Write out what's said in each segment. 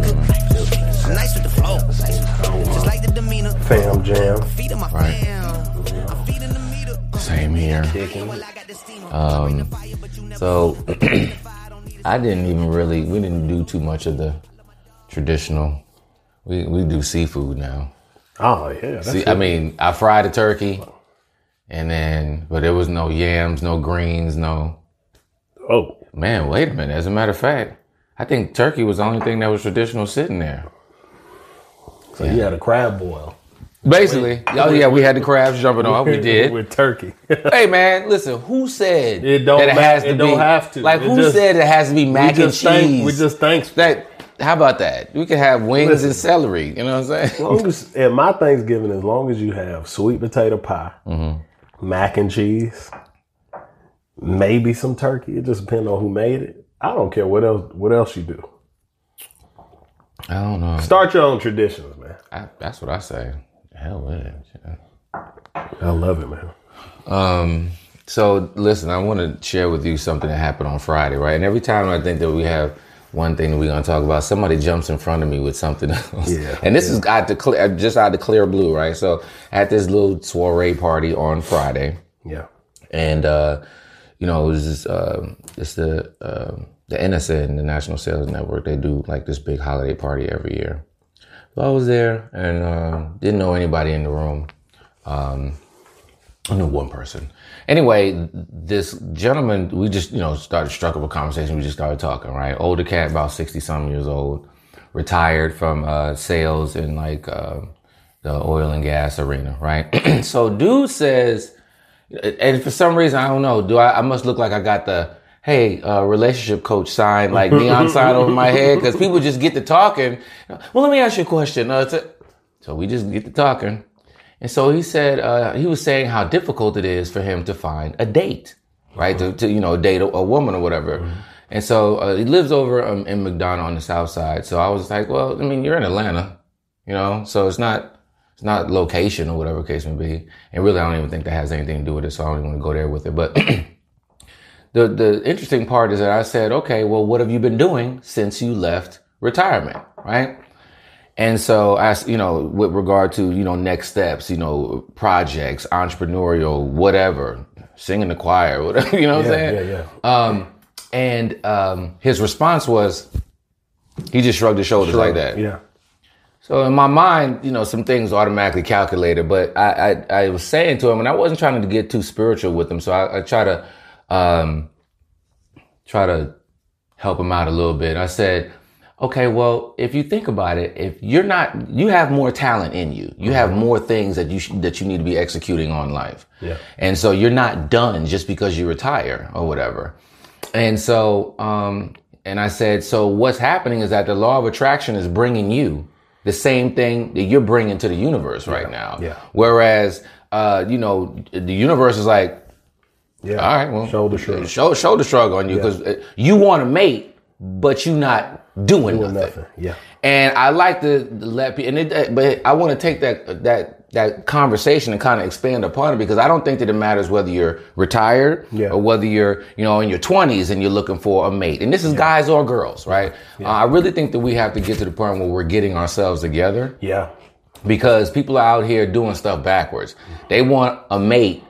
Was Life your in the speaker. Thanksgiving? I'm nice with the flow. Just like the demeanor. Fam jam. Feeding my Right. fam. I'm feeding the meter. Same here. Well, I got the steamer. Um, so I didn't even really. We didn't do too much of the traditional. We we do seafood now. Oh yeah. See, it. I mean, I fried a turkey, and then but there was no yams, no greens, no. oh, Man, wait a minute. As a matter of fact, I think turkey was the only thing that was traditional sitting there. so you had a crab boil. Basically, oh yeah, we had the crabs jumping off. We did. with turkey. Hey man, listen. Who said It don't that it ma- has to it be? don't have to. Like It who just- said it has to be mac and cheese? we just thanks. that. How about that? We could have wings and celery. You know what I'm As saying? long as at my Thanksgiving, as long as you have sweet potato pie, Mm-hmm. mac and cheese, maybe some turkey. It just depends on who made it. I don't care what else. What else you do? I don't know. Start your own traditions, man. I, that's what I say. Hell with it. yeah. I love it, man. Um. So listen, I want to share with you something that happened on Friday, right? And every time I think that we have one thing that we're gonna talk about, somebody jumps in front of me with something else. Yeah, And this is out the clear, just out the clear blue, right? So at this little soiree party on Friday. Yeah. and uh, you know, it was just, uh, it's the uh, the NSN, the National Sales Network. They do like this big holiday party every year. So I was there and uh, didn't know anybody in the room. Um, I knew one person. Anyway, this gentleman, we just you know started struck up a conversation. We just started talking. Right, older cat, about sixty some years old, retired from uh, sales in like uh, the oil and gas arena. Right, so dude says and for some reason I don't know. Do I? I must look like I got the hey uh, relationship coach sign like neon sign over my head because people just get to talking. Well, let me ask you a question. Uh, a- so we just get to talking, and so he said uh, he was saying how difficult it is for him to find a date, right? To, to you know date a, a woman or whatever. And so uh, he lives over um, in McDonough on the south side. So I was like, well, I mean, you're in Atlanta, you know, so it's not it's not location or whatever case may be. And really, I don't even think that has anything to do with it. So I don't even want to go there with it. But the the interesting part is that I said, okay, well, what have you been doing since you left retirement, right? And so, as you know, with regard to you know next steps, you know, projects, entrepreneurial, whatever, singing the choir, whatever, you know what I'm saying? yeah, yeah. Um, and um, his response was, he just shrugged his shoulders like that. Yeah. So in my mind, you know, some things automatically calculated, but I, I, I was saying to him, and I wasn't trying to get too spiritual with him. So I, I try to, um, try to help him out a little bit. I said, okay, well, if you think about it, if you're not, you have more talent in you. You have more things that you sh- that you need to be executing on life. Yeah. And so you're not done just because you retire or whatever. And so, um, and I said, so what's happening is that the law of attraction is bringing you the same thing that you're bringing to the universe right now. yeah. Whereas, uh, you know, the universe is like, Yeah. all right, well, shoulder shrug. show, shoulder shrug on you because you want to mate, but you're not doing, Doing nothing. nothing. Yeah. And I like to let people, and it, but I want to take that that that conversation and kind of expand upon it because I don't think that it matters whether you're retired Yeah. or whether you're you know in your 20s and you're looking for a mate. And this is guys or girls, right? Uh, I really think that we have to get to the point where we're getting ourselves together Yeah. because people are out here doing stuff backwards. They want a mate,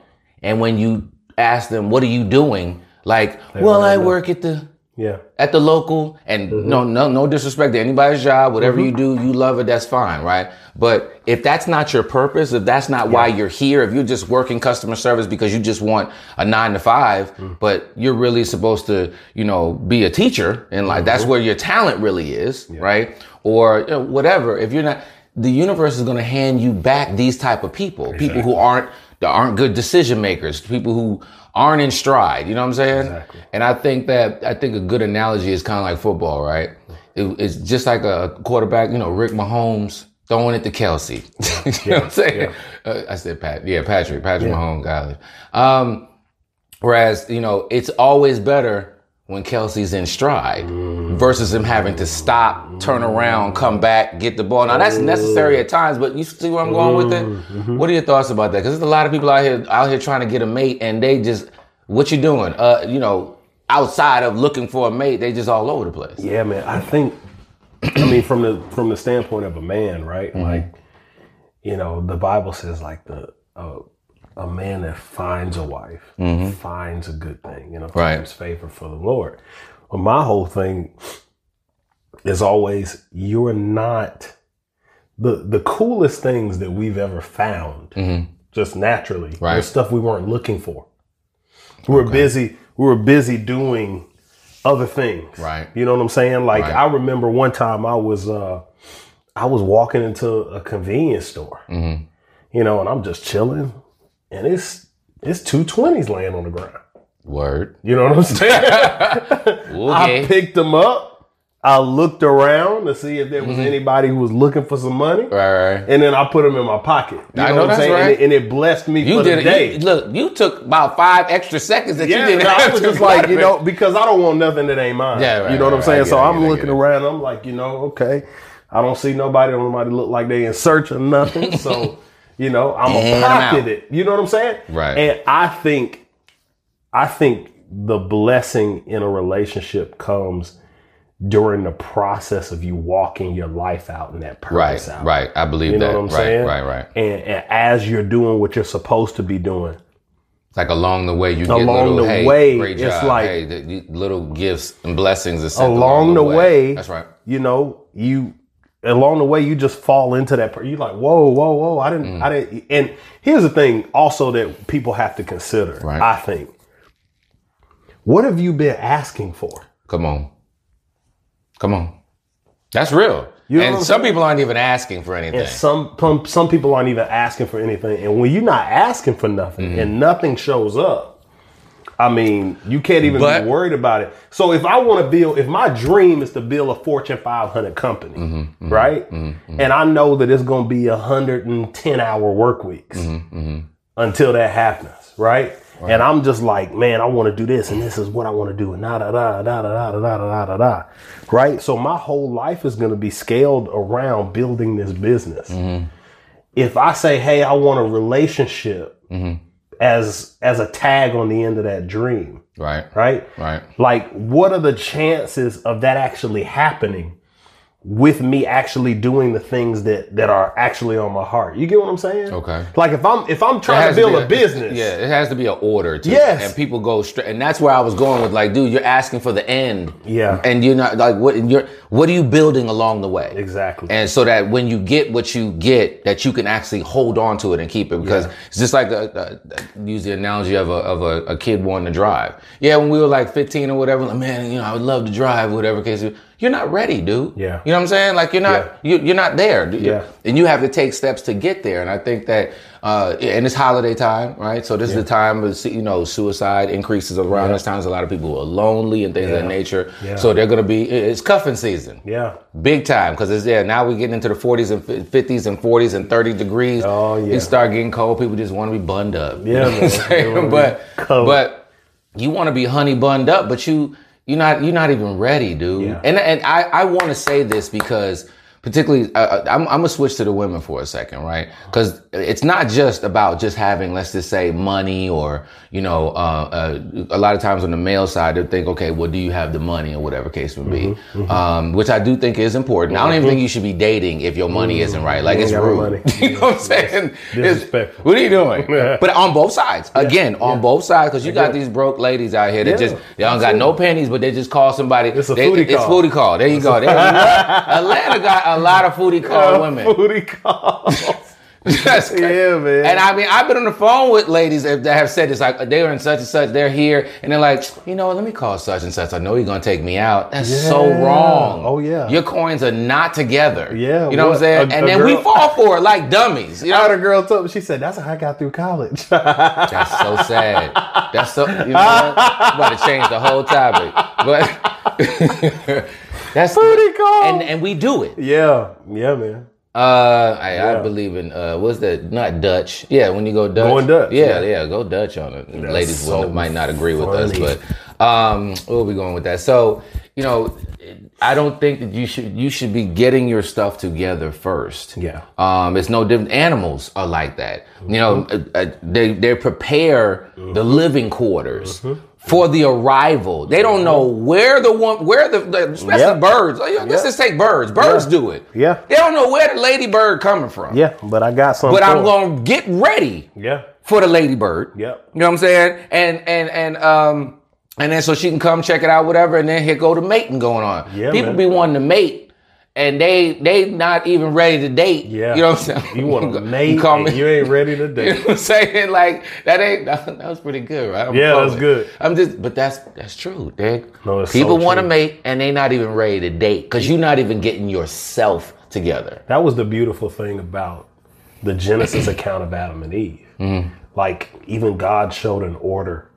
and when you ask them, "What are you doing?" Like, well, I know. work at the Yeah. at the local and mm-hmm. no no no disrespect to anybody's job whatever mm-hmm. you do you love it that's fine right? But if that's not your purpose if that's not why you're here if you're just working customer service because you just want a 9 to 5 mm. but you're really supposed to you know be a teacher and like that's mm-hmm. where your talent really is right? Or you know, whatever if you're not the universe is going to hand you back these type of people people who aren't that aren't good decision makers, people who aren't in stride. You know what I'm saying? Exactly. And I think that I think a good analogy is kind of like football, right? It- it's just like a quarterback. You know, Rick Mahomes throwing it to Kelce. you know what I'm saying? Uh, I said Pat. Yeah, Patrick. Patrick Mahomes. Golly. Um, whereas you know, it's always better when Kelce's in stride versus him having to stop, turn around, come back, get the ball. Now that's necessary at times, but you see where I'm going with it. What are your thoughts about that? Because there's a lot of people out here out here trying to get a mate, and they just, what you doing? Uh, you know, outside of looking for a mate, they just all over the place. Yeah, man. I think. I mean, from the from the standpoint of a man, right? Mm-hmm. Like, you know, the Bible says like the uh, a man that finds a wife finds a good thing, you know, Mm-hmm. Right. finds favor for the Lord. Well, my whole thing is always you're not the the coolest things that we've ever found just naturally Mm-hmm. Right. stuff we weren't looking for. We were busy. We were busy doing other things. Right. You know what I'm saying? Like Right. I remember one time I was uh I was walking into a convenience store. Mm-hmm. You know, and I'm just chilling, and it's it's two twenties laying on the ground. Word. You know what I'm saying? I picked them up. I looked around to see if there was anybody who was looking for some money, Mm-hmm. Right, right. and then I put them in my pocket. You I know, know what I'm that's saying? And right. it, and it blessed me You for did the it. day. You, look, you took about five extra seconds that Yeah, you didn't no, I was just like, you know, because I don't want nothing that ain't mine. Yeah, right, you know what I'm right, saying? right. So get it, I I'm get looking get around. I'm like, you know, okay, I don't see nobody. Nobody look like they in search of nothing. so, you know, I'm And a pocket it. You know what I'm saying? Right. And I think, I think the blessing in a relationship comes during the process of you walking your life out and that purpose Right, out. right. I believe You know that. what I'm right, saying? right, right. And, and as you're doing what you're supposed to be doing, Like along the way, you get Along little, the hey, way, great it's like- hey, the, little gifts and blessings sent along the way, That's right. You know, you along the way you just fall into that. You're like, whoa, whoa, whoa! I didn't, Mm. I didn't. And here's the thing, also that people have to consider. Right. I think, what have you been asking for? Come on, come on. That's real. You know and some saying? people aren't even asking for anything. And some, some some people aren't even asking for anything. And when you're not asking for nothing Mm-hmm. and nothing shows up, I mean, you can't even But- be worried about it. So if I want to build, if my dream is to build a Fortune 500 company, Mm-hmm, right, and I know that it's going to be 110 hour work weeks Mm-hmm, until that happens, right? And I'm just like, man, I want to do this, and this is what I want to do, and da da da da da da da da da da, right? So my whole life is going to be scaled around building this business. Mm-hmm. If I say, hey, I want a relationship Mm-hmm. As as a tag on the end of that dream, right, right? right. Like, what are the chances of that actually happening with me actually doing the things that that are actually on my heart? You get what I'm saying? Okay. Like if I'm if I'm trying to build be a, business, Yeah, it has to be an order to Yes. And people go straight and that's where I was going with like, dude, you're asking for the end. Yeah. And you're not like what you're what are you building along the way? Exactly. And so that when you get what you get, that you can actually hold on to it and keep it because it's just like a, a, use the analogy of a of a, a kid wanting to drive. Yeah, when we were like 15 or whatever, like, man, you know, I would love to drive, whatever case. You're not ready, dude. Yeah. You know what I'm saying? Like you're not you, you're not there. dude. Yeah. And you have to take steps to get there. And I think that, uh, and it's holiday time, right? So this is the time of, you know, suicide increases around this time. There's a lot of people who are lonely and things of that nature. Yeah. So they're to be, it's cuffing season. yeah. Big time. Because it's, yeah, now we're getting into the 40s and 50s and 40s and 30 degrees. Oh, yeah. You start getting cold. People just want to be bunned up. You Yeah, know what I'm saying? They wanna be but, but you want to be honey bunned up, but you, you're not, you're not even ready, dude. Yeah. And, and I, I want to say this because particularly uh, I'm, I'm gonna switch to the women for a second right? Because it's not just about just having let's just say money or you know uh, uh, a lot of times on the male side they think okay well do you have the money or whatever case may be? Mm-hmm, Um, which i do think is important. I don't even think you should be dating if your money isn't right. Like You it's rude. you know what i'm saying? It's- what are you doing? But on both sides. Again on both sides because you got these broke ladies out here that Yeah, just they don't got no panties but they just call somebody It's a they- foodie it's call. foodie call. There you go. There- Atlanta got a lot of foodie call women Booty call. That's crazy. Yeah, man. And I mean, I've been on the phone with ladies that have said this, like they were in such and such, they're here, and they're like, you know, what, let me call such and such. I know he's gonna take me out. That's so wrong. Oh, yeah. your coins are not together. Yeah, you know what I'm saying. a- and a then we fall for it like dummies. You I had a girl told me, she said, that's how I got through college. that's so sad. That's so. You know, what? I'm about to change the whole topic, but that's Booty call. and and we do it. yeah, yeah, man. Uh, I, I believe in uh, what's that? Not Dutch. Yeah, when you go Dutch. Going Dutch, Yeah, yeah. yeah, go Dutch on it. Ladies so will, might not agree with us, but um, we'll be going with that. So, you know, I don't think that you should you should be getting your stuff together first. Yeah. Um, it's no different. Animals are like that. You know, Mm-hmm. uh, uh, they they prepare the living quarters. For the arrival, they don't know where the one, where the, the especially Mm-hmm. Birds. Let's Yeah. just take birds. Birds Yeah. do it. Yeah. They don't know where the ladybird coming from. Yeah, but I got something. But I'm 'em. gonna get ready Yeah. for the ladybird. Yep. You know what I'm saying? And and and um and then so she can come check it out, whatever, and then here go the mating going on. Yeah, People man. be wanting to mate and they they not even ready to date. Yeah. You know what I'm saying? You want to mate, call and me you ain't ready to date. you know what I'm saying? Like that ain't that, was pretty good, right? I'm Yeah, that's good. I'm just but that's that's true, Dick. No, it's People so want to mate and they not even ready to date because you're not even getting yourself together. That was the beautiful thing about the Genesis account of Adam and Eve. Mm-hmm. Like even God showed an order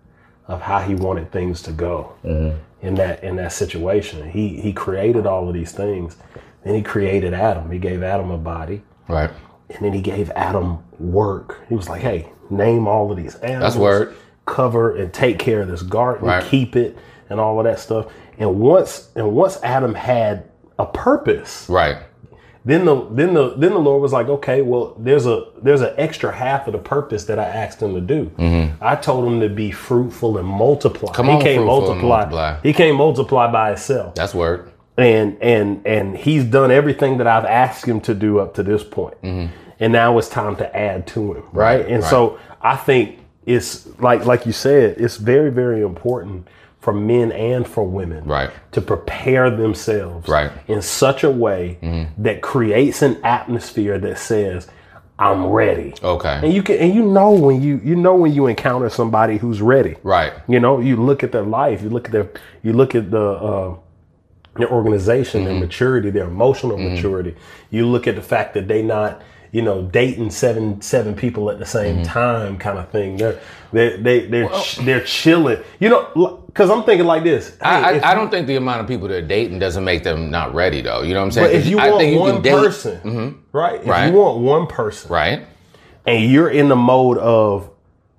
of how He wanted things to go Mm-hmm. in that in that situation. He He created all of these things. Then He created Adam. He gave Adam a body, Right. and then He gave Adam work. He was like, "Hey, name all of these animals. word. Cover and take care of this garden. Right. Keep it, and all of that stuff." And once and once Adam had a purpose, Right. Then the then the then the Lord was like, okay, well, there's a there's an extra half of the purpose that I asked him to do. I told him to be fruitful and multiply. Mm-hmm. Come he on, can't fruitful and multiply. multiply. He can't multiply by himself. That's word. And and and he's done everything that I've asked him to do up to this point. And now it's time to add to him, right? and Mm-hmm. right. so I think it's like like you said, it's very very important for men and for women Right. to prepare themselves Right. in such a way that creates an atmosphere that says I'm ready. Okay. And you can and you know when you you know when you encounter somebody who's ready. Right. You know, you look at their life, you look at their you look at the uh their organization, Mm-hmm. their maturity, their emotional maturity. You look at the fact that they not, you know, dating seven seven people at the same Mm-hmm. time, kind of thing. They're they they they're ch- they're chilling. You know, because I'm thinking like this. I, Hey, I, if I you- don't think the amount of people that are dating doesn't make them not ready, though. You know what I'm saying? But if 'Cause you I want think you one date- Mm-hmm. person, right? If Right. you want one person, right? and you're in the mode of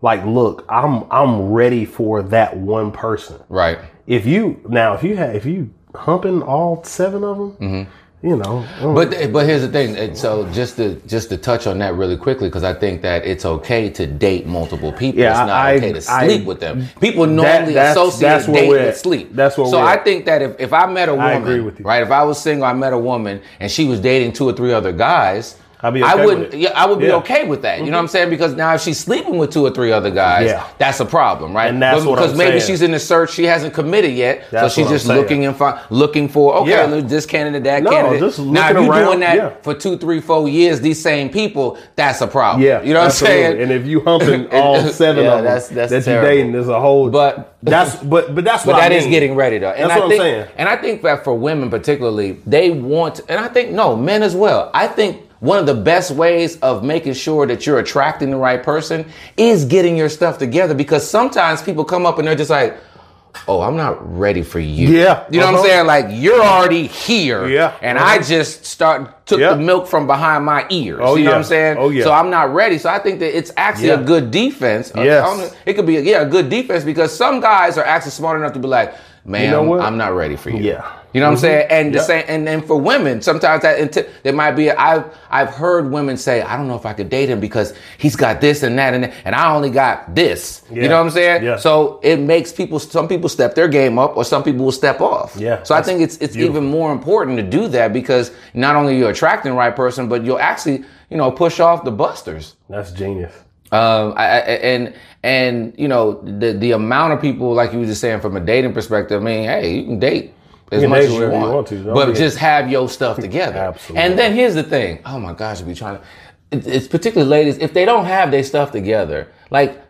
like, look, I'm I'm ready for that one person. Right. If you now, if you have, if you humping all seven of them, you know, Mm-hmm. But but here's the thing. So just to just to touch on that really quickly, because I think that it's okay to date multiple people. Yeah, it's not I- okay to I- sleep with them. People normally that's- associate that's we're with sleep. That's what. So I think that if, if I met a woman, I agree with you. right? If I was single, I met a woman, and she was dating two or three other guys. I'd be I okay wouldn't. with it. Yeah, I would be Yeah. Mm-hmm. okay with that. You know what I'm saying? Because now if she's sleeping with two or three other guys, Yeah. that's a problem, right? And that's But- what because I'm maybe saying. she's in the search, she hasn't committed yet, That's so she's just saying. looking and fi- looking for okay, Yeah. this candidate, that No, candidate. just now, if you're around, doing that yeah. for two, three, four years, these same people, that's a problem. yeah, you know what absolutely. I'm saying? And if you humping all seven Yeah, of them that's- that's that terrible. you're dating, there's a whole. But- that's but but that's But what that I is getting ready though. And That's I what I'm saying. And I think that for women particularly, they want, and I think, no, men as well. I think one of the best ways of making sure that you're attracting the right person is getting your stuff together because sometimes people come up and they're just like, oh, I'm not ready for you. Yeah, You know what I'm uh-huh. saying? Like, you're already here. Yeah, And uh-huh. I just start, took Yeah. the milk from behind my ears. Oh, you know what yeah. I'm saying? Oh, yeah. So I'm not ready. So I think that it's actually Yeah. a good defense. Uh, Yes. I don't know- it could be, a, yeah, a good defense because some guys are actually smart enough to be like, man, know? I'm not ready for you. Yeah. You know what I'm saying? And the same, and then for women, sometimes that inti- there might be. I've I've heard women say, I don't know if I could date him because he's got this and that and that, and I only got this. You know what I'm saying? Yeah. So it makes people. Some people step their game up, or some people will step off. Yeah, So I think it's it's beautiful. even more important to do that because not only you're attracting the right person, but you'll actually you know push off the busters. That's genius. Um, I, I, and and you know the the amount of people like you were just saying from a dating perspective. I mean, hey, you can date as much as you wherever you want, want to. But just have your stuff together. Absolutely. And then here's the thing. Oh my gosh, we trying to. it's particularly ladies, if they don't have their stuff together, like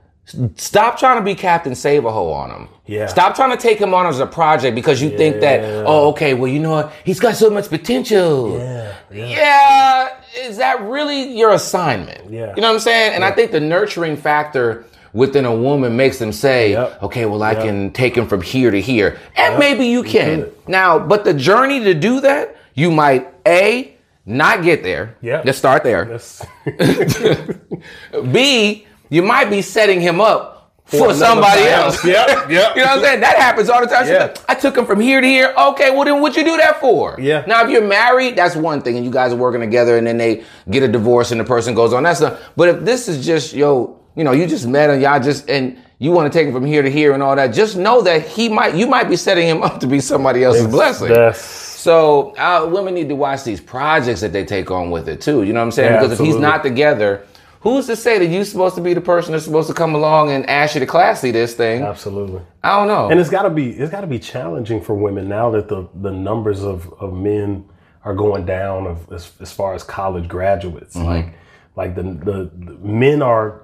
stop trying to be Captain Save-A-Ho on him. Yeah. Stop trying to take him on as a project because you think that, oh, okay, well, you know what? He's got so much potential. Yeah, Yeah. Is that really your assignment? Yeah. You know what I'm saying? And I think the nurturing factor within a woman makes them say, Yep. okay, well, I Yep. can take him from here to here. And maybe you can. could. Now, but the journey to do that, you might, A, not get there. Yeah. Let's start there. That's, B, you might be setting him up for another somebody else. else. Yep, yep. You know what I'm saying? That happens all the time. Yeah. like, I took him from here to here. Okay, well then what'd you do that for? Yeah. Now if you're married, that's one thing, and you guys are working together, and then they get a divorce, and the person goes on. That's not. But if this is just yo, you know, you just met and y'all just and you want to take him from here to here and all that, just know that he might, you might be setting him up to be somebody else's blessing. that's So uh, women need to watch these projects that they take on with it too. You know what I'm saying? Yeah, because if he's not together, who's to say that you're supposed to be the person that's supposed to come along and ask you to classy this thing? absolutely. I don't know. And it's got to be it's got to be challenging for women now that the the numbers of, of men are going down of, as, as far as college graduates. Mm-hmm. Like like the, the the men are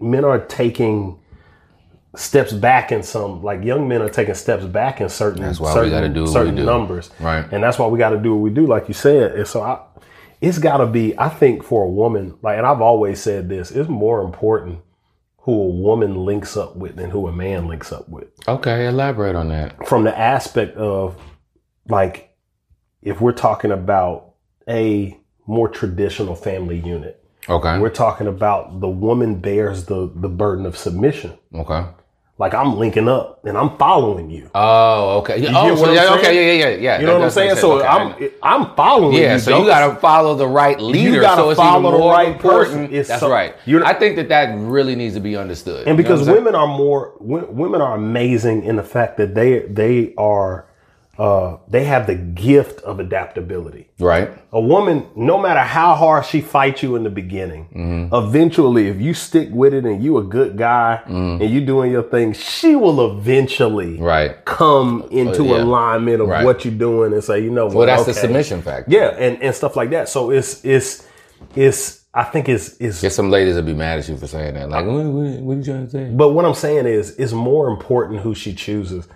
men are taking steps back in some like young men are taking steps back in certain That's why we certain, gotta do what we certain do. numbers. Right. And that's why we got to do what we do like you said. And so I it's got to be I think for a woman like and I've always said this, it's more important who a woman links up with than who a man links up with okay, elaborate on that. from the aspect of like if we're talking about a more traditional family unit Okay. we're talking about the woman bears the the burden of submission Okay. like i'm linking up and i'm following you Oh, okay. Oh, get oh, so yeah, okay, yeah, yeah, yeah, yeah. you know That what i'm saying so Okay. i'm i'm following Yeah, you so you got to follow the right leader. You gotta so it's follow the right person. important. It's That's so- right. you're- I think that that really needs to be understood. and You know because saying? women are more wo- women are amazing in the fact that they they are uh they have the gift of adaptability right, A woman, no matter how hard she fights you in the beginning, Mm-hmm. eventually, if you stick with it and you a good guy and you doing your thing, she will eventually right. come into yeah. alignment of Right. what you're doing and say, you know what? Well, that's the submission factor. Yeah, and, and stuff like that. So it's it's it's I think it's it's Get some ladies will be mad at you for saying that. Like, what, what, what are you trying to say? but what I'm saying is it's more important who she chooses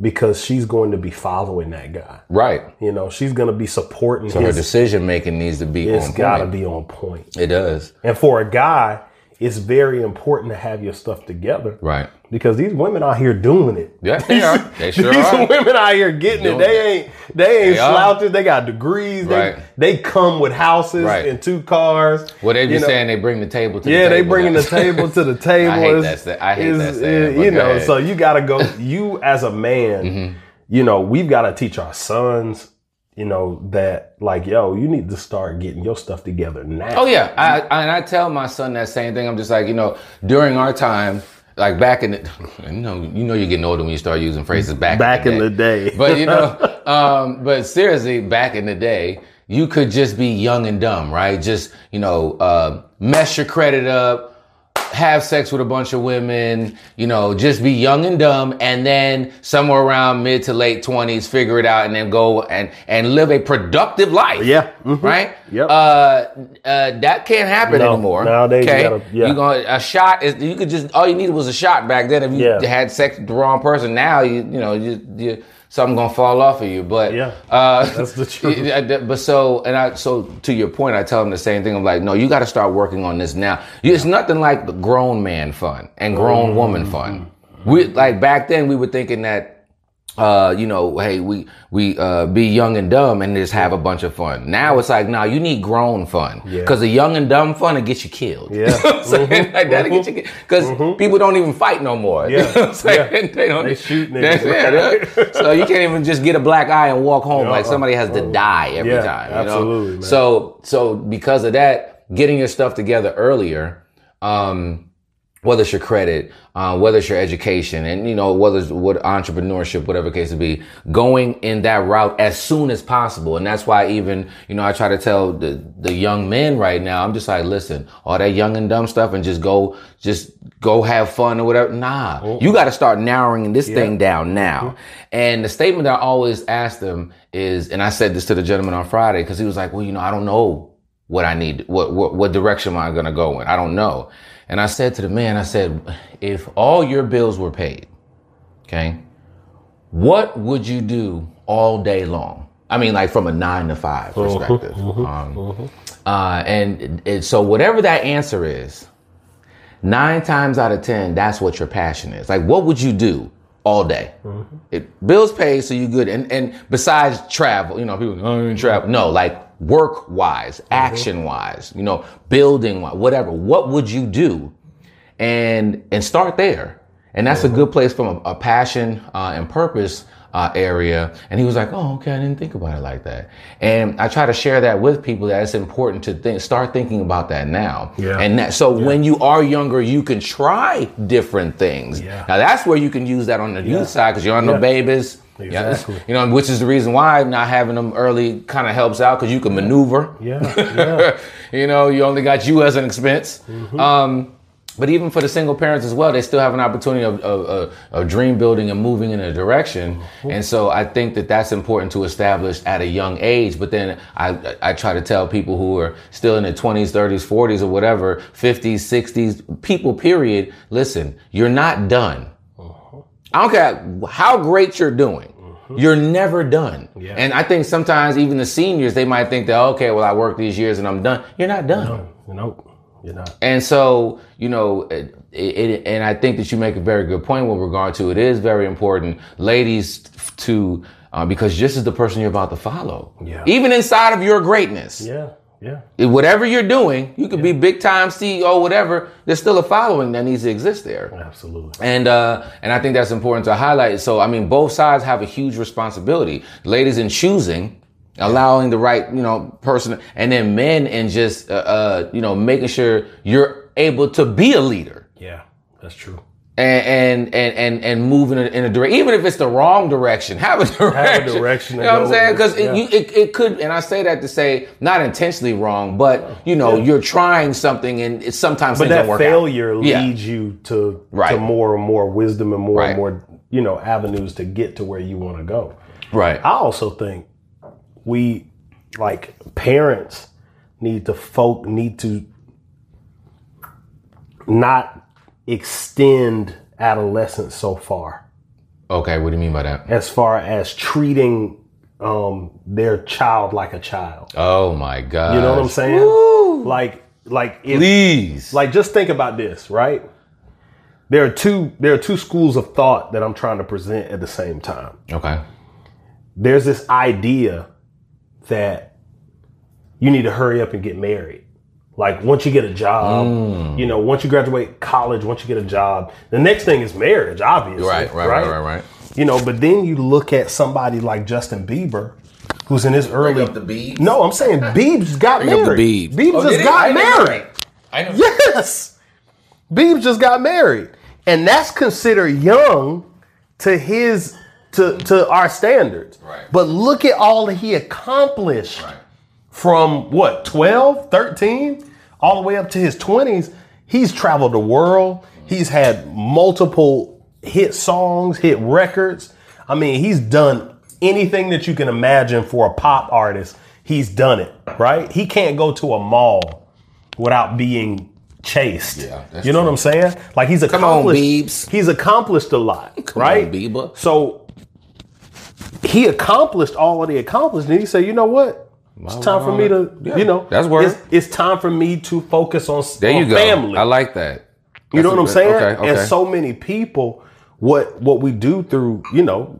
because she's going to be following that guy. Right. You know, she's going to be supporting So her decision making needs to be It's got to be on point. It does. And for a guy, it's very important to have your stuff together Right. Because these women out here doing it. Yeah, they are. They sure are. these are. women out here getting Doing it. They ain't they ain't They are. slouches. They got degrees. Right. They they come with houses Right. and two cars. Well, they be saying they bring the table to Yeah, the table. Yeah, they bringing the table to the table. I hate that I hate it's- that saying, You know, so you got to go. You as a man, Mm-hmm. you know, we've got to teach our sons. You know that, like, yo, you need to start getting your stuff together now. Oh yeah, I, I, and I tell my son that same thing. I'm just like, you know, during our time, like back in the, you know, you know, you're getting older when you start using phrases back Back in the day. day, But you know, um, but seriously, back in the day, you could just be young and dumb, right? Just you know, uh, mess your credit up, have sex with a bunch of women, you know, just be young and dumb, and then somewhere around mid to late twenties, figure it out, and then go and and live a productive life. Yeah. Mhm. Right. Yep. Uh, uh, that can't happen No, anymore. nowadays you okay. gotta- yeah. You going a shot is you could just all you needed was a shot back then. If you Yeah. had sex with the wrong person, now you you know you, you something gonna fall off of you. But Yeah. uh, That's the truth. But so and I so to your point, I tell them the same thing. I'm like, no, you got to start working on this now. It's nothing like the grown man fun and grown Mm-hmm. woman fun. We like back then we were thinking that uh, you know, hey, we we uh, be young and dumb and just have a bunch of fun. Now it's like, nah, you need grown fun because the young and dumb fun will get you killed. Yeah. You know saying? like that'll get you because people don't even fight no more. You Yeah. know I'm saying? Yeah. They don't. They shoot niggas. yeah, so you can't even just get a black eye and walk home like Uh-uh. somebody has to die every Yeah, time. You absolutely, know? man. So so because of that, getting your stuff together earlier. Um, whether it's your credit, uh, whether it's your education, and you know whether it's what entrepreneurship, whatever case it be, going in that route as soon as possible. And that's why even you know I try to tell the the young men right now, I'm just like, listen, all that young and dumb stuff, and just go, just go have fun or whatever. Nah, you got to start narrowing this thing down now. And the statement that I always ask them is, and I said this to the gentleman on Friday because he was like, well, you know, I don't know what I need, what, what, what direction am I going to go in? I don't know. And I said to the man, I said, if all your bills were paid, okay, what would you do all day long? I mean, like from a nine to five perspective. Um, uh, and, and so whatever that answer is, nine times out of 10, that's what your passion is. Like, what would you do all day? It, bills paid, so you good. And, and besides travel, you know, people, oh, you travel. No, like work wise, action wise, you know, building wise, whatever. What would you do? And, and start there. And that's a good place from a, a passion uh, and purpose uh, area. And he was like, "Oh, okay, I didn't think about it like that." And I try to share that with people that it's important to think, start thinking about that now. Yeah. And that, so when you are younger, you can try different things. Yeah. Now that's where you can use that on the youth side because you're on the Yeah. babies. Exactly. Yeah. You know, which is the reason why not having them early kind of helps out because you can maneuver. Yeah, yeah. you know, you only got you as an expense. Mm-hmm. Um, but even for the single parents as well, they still have an opportunity of, of, of, of dream building and moving in a direction. Mm-hmm. And so I think that that's important to establish at a young age. But then I, I try to tell people who are still in their 20s, 30s, 40s, or whatever, 50s, 60s, people, period, listen, you're not done. I don't care how great you're doing. You're never done. Yeah. And I think sometimes even the seniors, they might think that, okay, well, I worked these years and I'm done. You're not done. Nope, you're not. And so, you know, it, it, and I think that you make a very good point with regard to it is very important, ladies, to uh, because this is the person you're about to follow. Yeah. Even inside of your greatness, Yeah, yeah. whatever you're doing, you could be big time CEO, whatever. There's still a following that needs to exist there. Absolutely. And uh, and I think that's important to highlight. So I mean, both sides have a huge responsibility. Ladies in choosing, allowing the right you know person, and then men and just uh, uh, you know making sure you're able to be a leader Yeah, that's true. and and and and, and move in a, in a direction, even if it's the wrong direction, have a direction. have a direction You know what I'm saying? Because yeah. it, it it could, and I say that to say not intentionally wrong, but you know you're trying something, and it's sometimes But that don't out. failure Yeah. leads you to Right. to more and more wisdom and more Right. and more you know avenues to get to where you want to go. Right. I also think we like parents need to folk need to not extend adolescence so far Okay. What do you mean by that? as far as treating um, their child like a child. Oh my god. You know what I'm saying? Like like if Please. like just think about this, right? There are two there are two schools of thought that I'm trying to present at the same time. okay. There's this idea that you need to hurry up and get married. Like once you get a job, Mm. you know, once you graduate college, once you get a job, the next thing is marriage, obviously. Right, right, right, right, right. You know, but then you look at somebody like Justin Bieber, who's in his early. up the Biebs? No, I'm saying Biebs got Bring up the married. Biebs. Biebs Oh, just got I didn't know married. I know. Yes. Biebs just got married. And that's considered young to his to to our standards. Right. But look at all that he accomplished Right. from what 12, 13 all the way up to his 20s. He's traveled the world. He's had multiple hit songs, hit records. I mean, he's done anything that you can imagine for a pop artist. He's done it, right? He can't go to a mall without being chased. Yeah, you know true. what I'm saying? Like he's on, accomplished. Biebs. He's accomplished a lot, Come right? on, So he accomplished all that he accomplished, and he said, "You know what? It's time for me to, Yeah, you know, that's word. It's, it's time for me to focus on, There you on go. family. I like that. you know what I'm That's saying? Okay. Okay. And so many people, what what we do through, you know,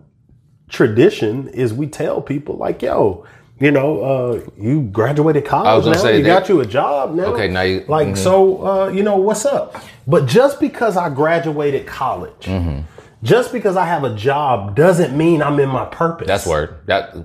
tradition is we tell people like, "Yo." You know, uh, you graduated college gonna now. say you that- got you a job now. Okay, now you- like mhm. so. Uh, you know what's up? But just because I graduated college, Mm-hmm. Just because I have a job, doesn't mean I'm in my purpose. That's word. That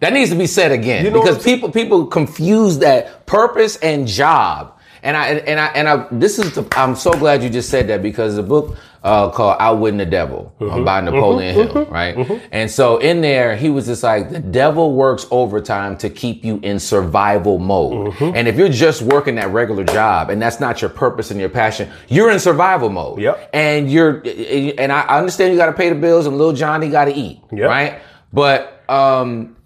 that needs to be said again You know because people people confuse that purpose and job. And I and I and I this is the, I'm so glad you just said that because the book uh, called Outwitting the Devil Mm-hmm. um, by Napoleon Hill, right? And so in there he was just like the devil works overtime to keep you in survival mode. Mm-hmm. And if you're just working that regular job and that's not your purpose and your passion, you're in survival mode. Yep. And you're and I understand you got to pay the bills and little Johnny got to eat, Yep. right? But um,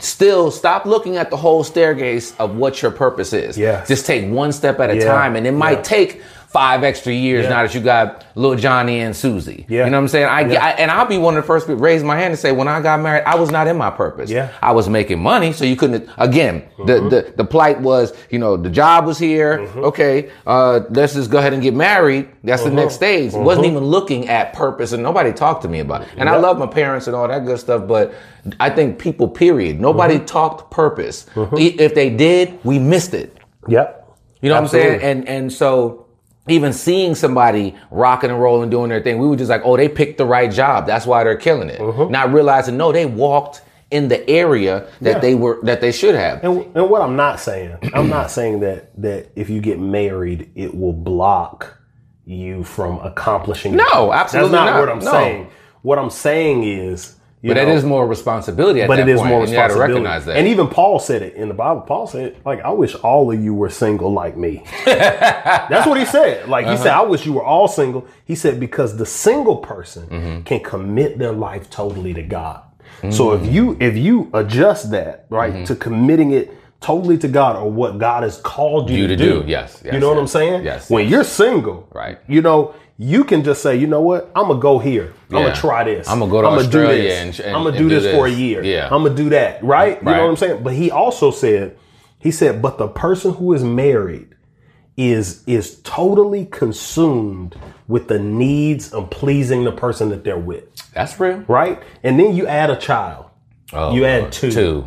still stop looking at the whole staircase of what your purpose is. Yeah. Just take one step at a Yeah. time, and it might Yeah. take five extra years Yeah. now that you got little Johnny and Susie. Yeah. You know what I'm saying? I, Yeah. I and I'll be one of the first people to raise my hand and say, when I got married, I was not in my purpose. Yeah. I was making money, so you couldn't. Again, the, uh-huh. the the plight was, you know, the job was here. Uh-huh. Okay, uh, let's just go ahead and get married. That's the uh-huh. next stage. Wasn't even looking at purpose, and nobody talked to me about it. And I love my parents and all that good stuff, but I think people, period, nobody talked purpose. If they did, we missed it. Yep. You know Absolutely. what I'm saying? And and so even seeing somebody rocking and rolling, doing their thing, we were just like, oh, they picked the right job. That's why they're killing it. Uh-huh. Not realizing, no, they walked in the area that Yeah. they were that they should have. And, and what I'm not saying, I'm not saying that that if you get married, it will block you from accomplishing. No, absolutely That's not, not. what I'm No. saying. What I'm saying is, but know, it is more responsibility at but it is point, more got to responsibility. recognize that. And even Paul said it in the Bible. Paul said, like, I wish all of you were single like me. That's what he said. Like he said, Uh-huh. I wish you were all single. He said because the single person Mm-hmm. can commit their life totally to God. Mm. So if you if you adjust that right Mm-hmm. to committing it totally to God or what God has called you, You to, do, do, yes, yes, you know what I'm saying? yes, When you're single, Right. You know. You can just say, you know what? I'm gonna go here. I'm gonna try this. I'ma go to do Australia this. and- and- I'm gonna do do this for a year. Yeah. I'm gonna do that. Right? You know what I'm saying? But he also said, he said, but the person who is married is is totally consumed with the needs of pleasing the person that they're with. That's real. Right? And then you add a child. Oh, You add two. two,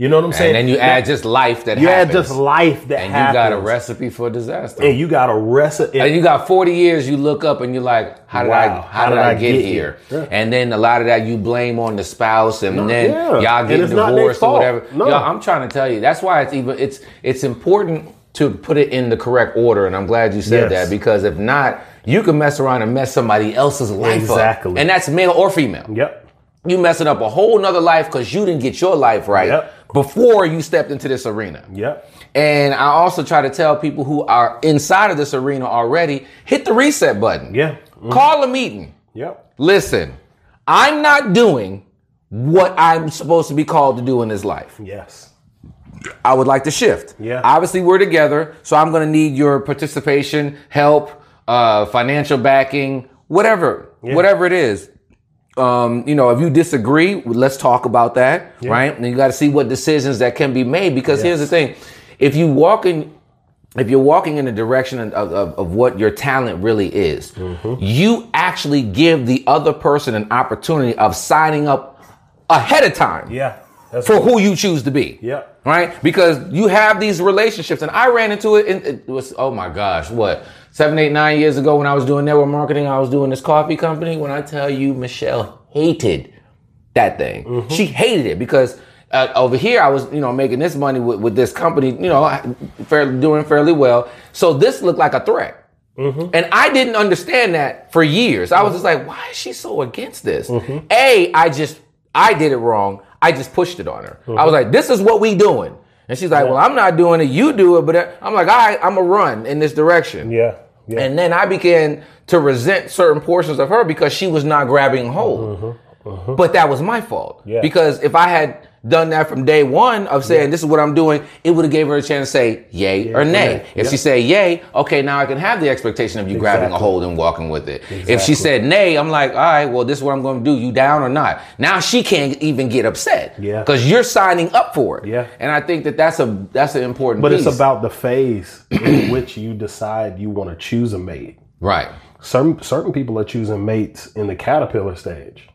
You know what I'm saying? and then you add just life that happens. you happens, add just life that happens. and happens. you got a recipe for disaster. and you got a recipe. And you got 40 years, you look up and you're like, how did I Wow, how, did I, get, here? Yeah. And then a lot of that you blame on the spouse and then yeah. y'all get it's not their divorced or whatever. No. Y'all, I'm trying to tell you, that's why it's even it's it's important to put it in the correct order. And I'm glad you said Yes. that because if not, you can mess around and mess somebody else's life Exactly. up. And that's male or female. Yep. You messing up a whole nother life because you didn't get your life right Yep. Before you stepped into this arena. Yep. And I also try to tell people who are inside of this arena already, hit the reset button. Yeah. Mm. Call a meeting. Yep. Listen, I'm not doing what I'm supposed to be called to do in this life. Yes. I would like to shift. Yeah. Obviously, we're together, so I'm going to need your participation, help, uh, financial backing, whatever, whatever it is. Um, you know, if you disagree, let's talk about that, right? And you got to see what decisions that can be made because here's the thing: if you walk in, if you're walking in the direction of, of, of what your talent really is, you actually give the other person an opportunity of signing up ahead of time Yeah. That's for who you choose to be. Yeah. Right? Because you have these relationships, and I ran into it. and it was oh my gosh, what seven, eight, nine years ago when I was doing network marketing, I was doing this coffee company. When I tell you, Michelle hated that thing. Mm-hmm. She hated it because. Uh, over here, I was, you know, making this money with, with this company, you know, fairly, doing fairly well. So this looked like a threat. Mm-hmm. And I didn't understand that for years. I was just like, why is she so against this? Mm-hmm. A, I just, I did it wrong. I just pushed it on her. I Mm-hmm. was like, this is what we doing. And she's like, well, I'm not doing it. You do it. But I'm like, all right, I'm going to run in this direction. Yeah. Yeah. And then I began to resent certain portions of her because she was not grabbing hold. But that was my fault. Mm-hmm. Yeah. Because if I had done that from day one of saying this is what I'm doing, it would have gave her a chance to say yay or nay. nay. If she say yay, okay, now I can have the expectation of you grabbing a hold and walking with it. If she said nay, I'm like, all right, well, this is what I'm going to do. You down or not? Now she can't even get upset. Yeah. Because you're signing up for it. Yeah. And I think that that's a that's an important. But piece. it's about the phase in which you decide you want to choose a mate. right, Certain certain people are choosing mates in the caterpillar stage.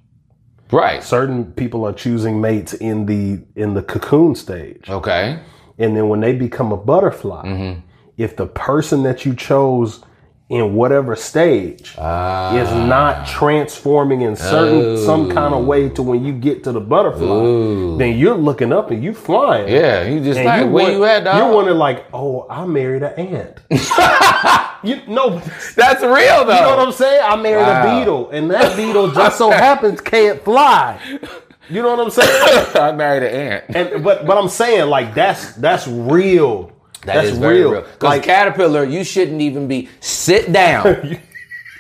Right, Certain people are choosing mates in the in the cocoon stage. okay, And then when they become a butterfly, Mm-hmm. if the person that you chose in whatever stage Ah. is not transforming in certain some kind of way to when you get to the butterfly, then you're looking up and you flying. yeah. You just And like where want- you at, dog? You're wondering like, oh, I married an ant. you know, that's real though. you know what I'm saying? I married Wow. a beetle, and that beetle just so happens can't fly. You know what I'm saying? I married an ant. And but but I'm saying like that's that's real. That that's real. Because Like caterpillar, you shouldn't even be sit down.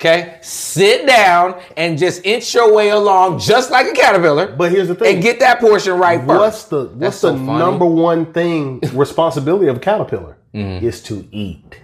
Okay, sit down and just inch your way along, just like a caterpillar. But here's the thing. and get that portion right first. What's the what's That's the so number one thing responsibility of a caterpillar mm-hmm. is to eat.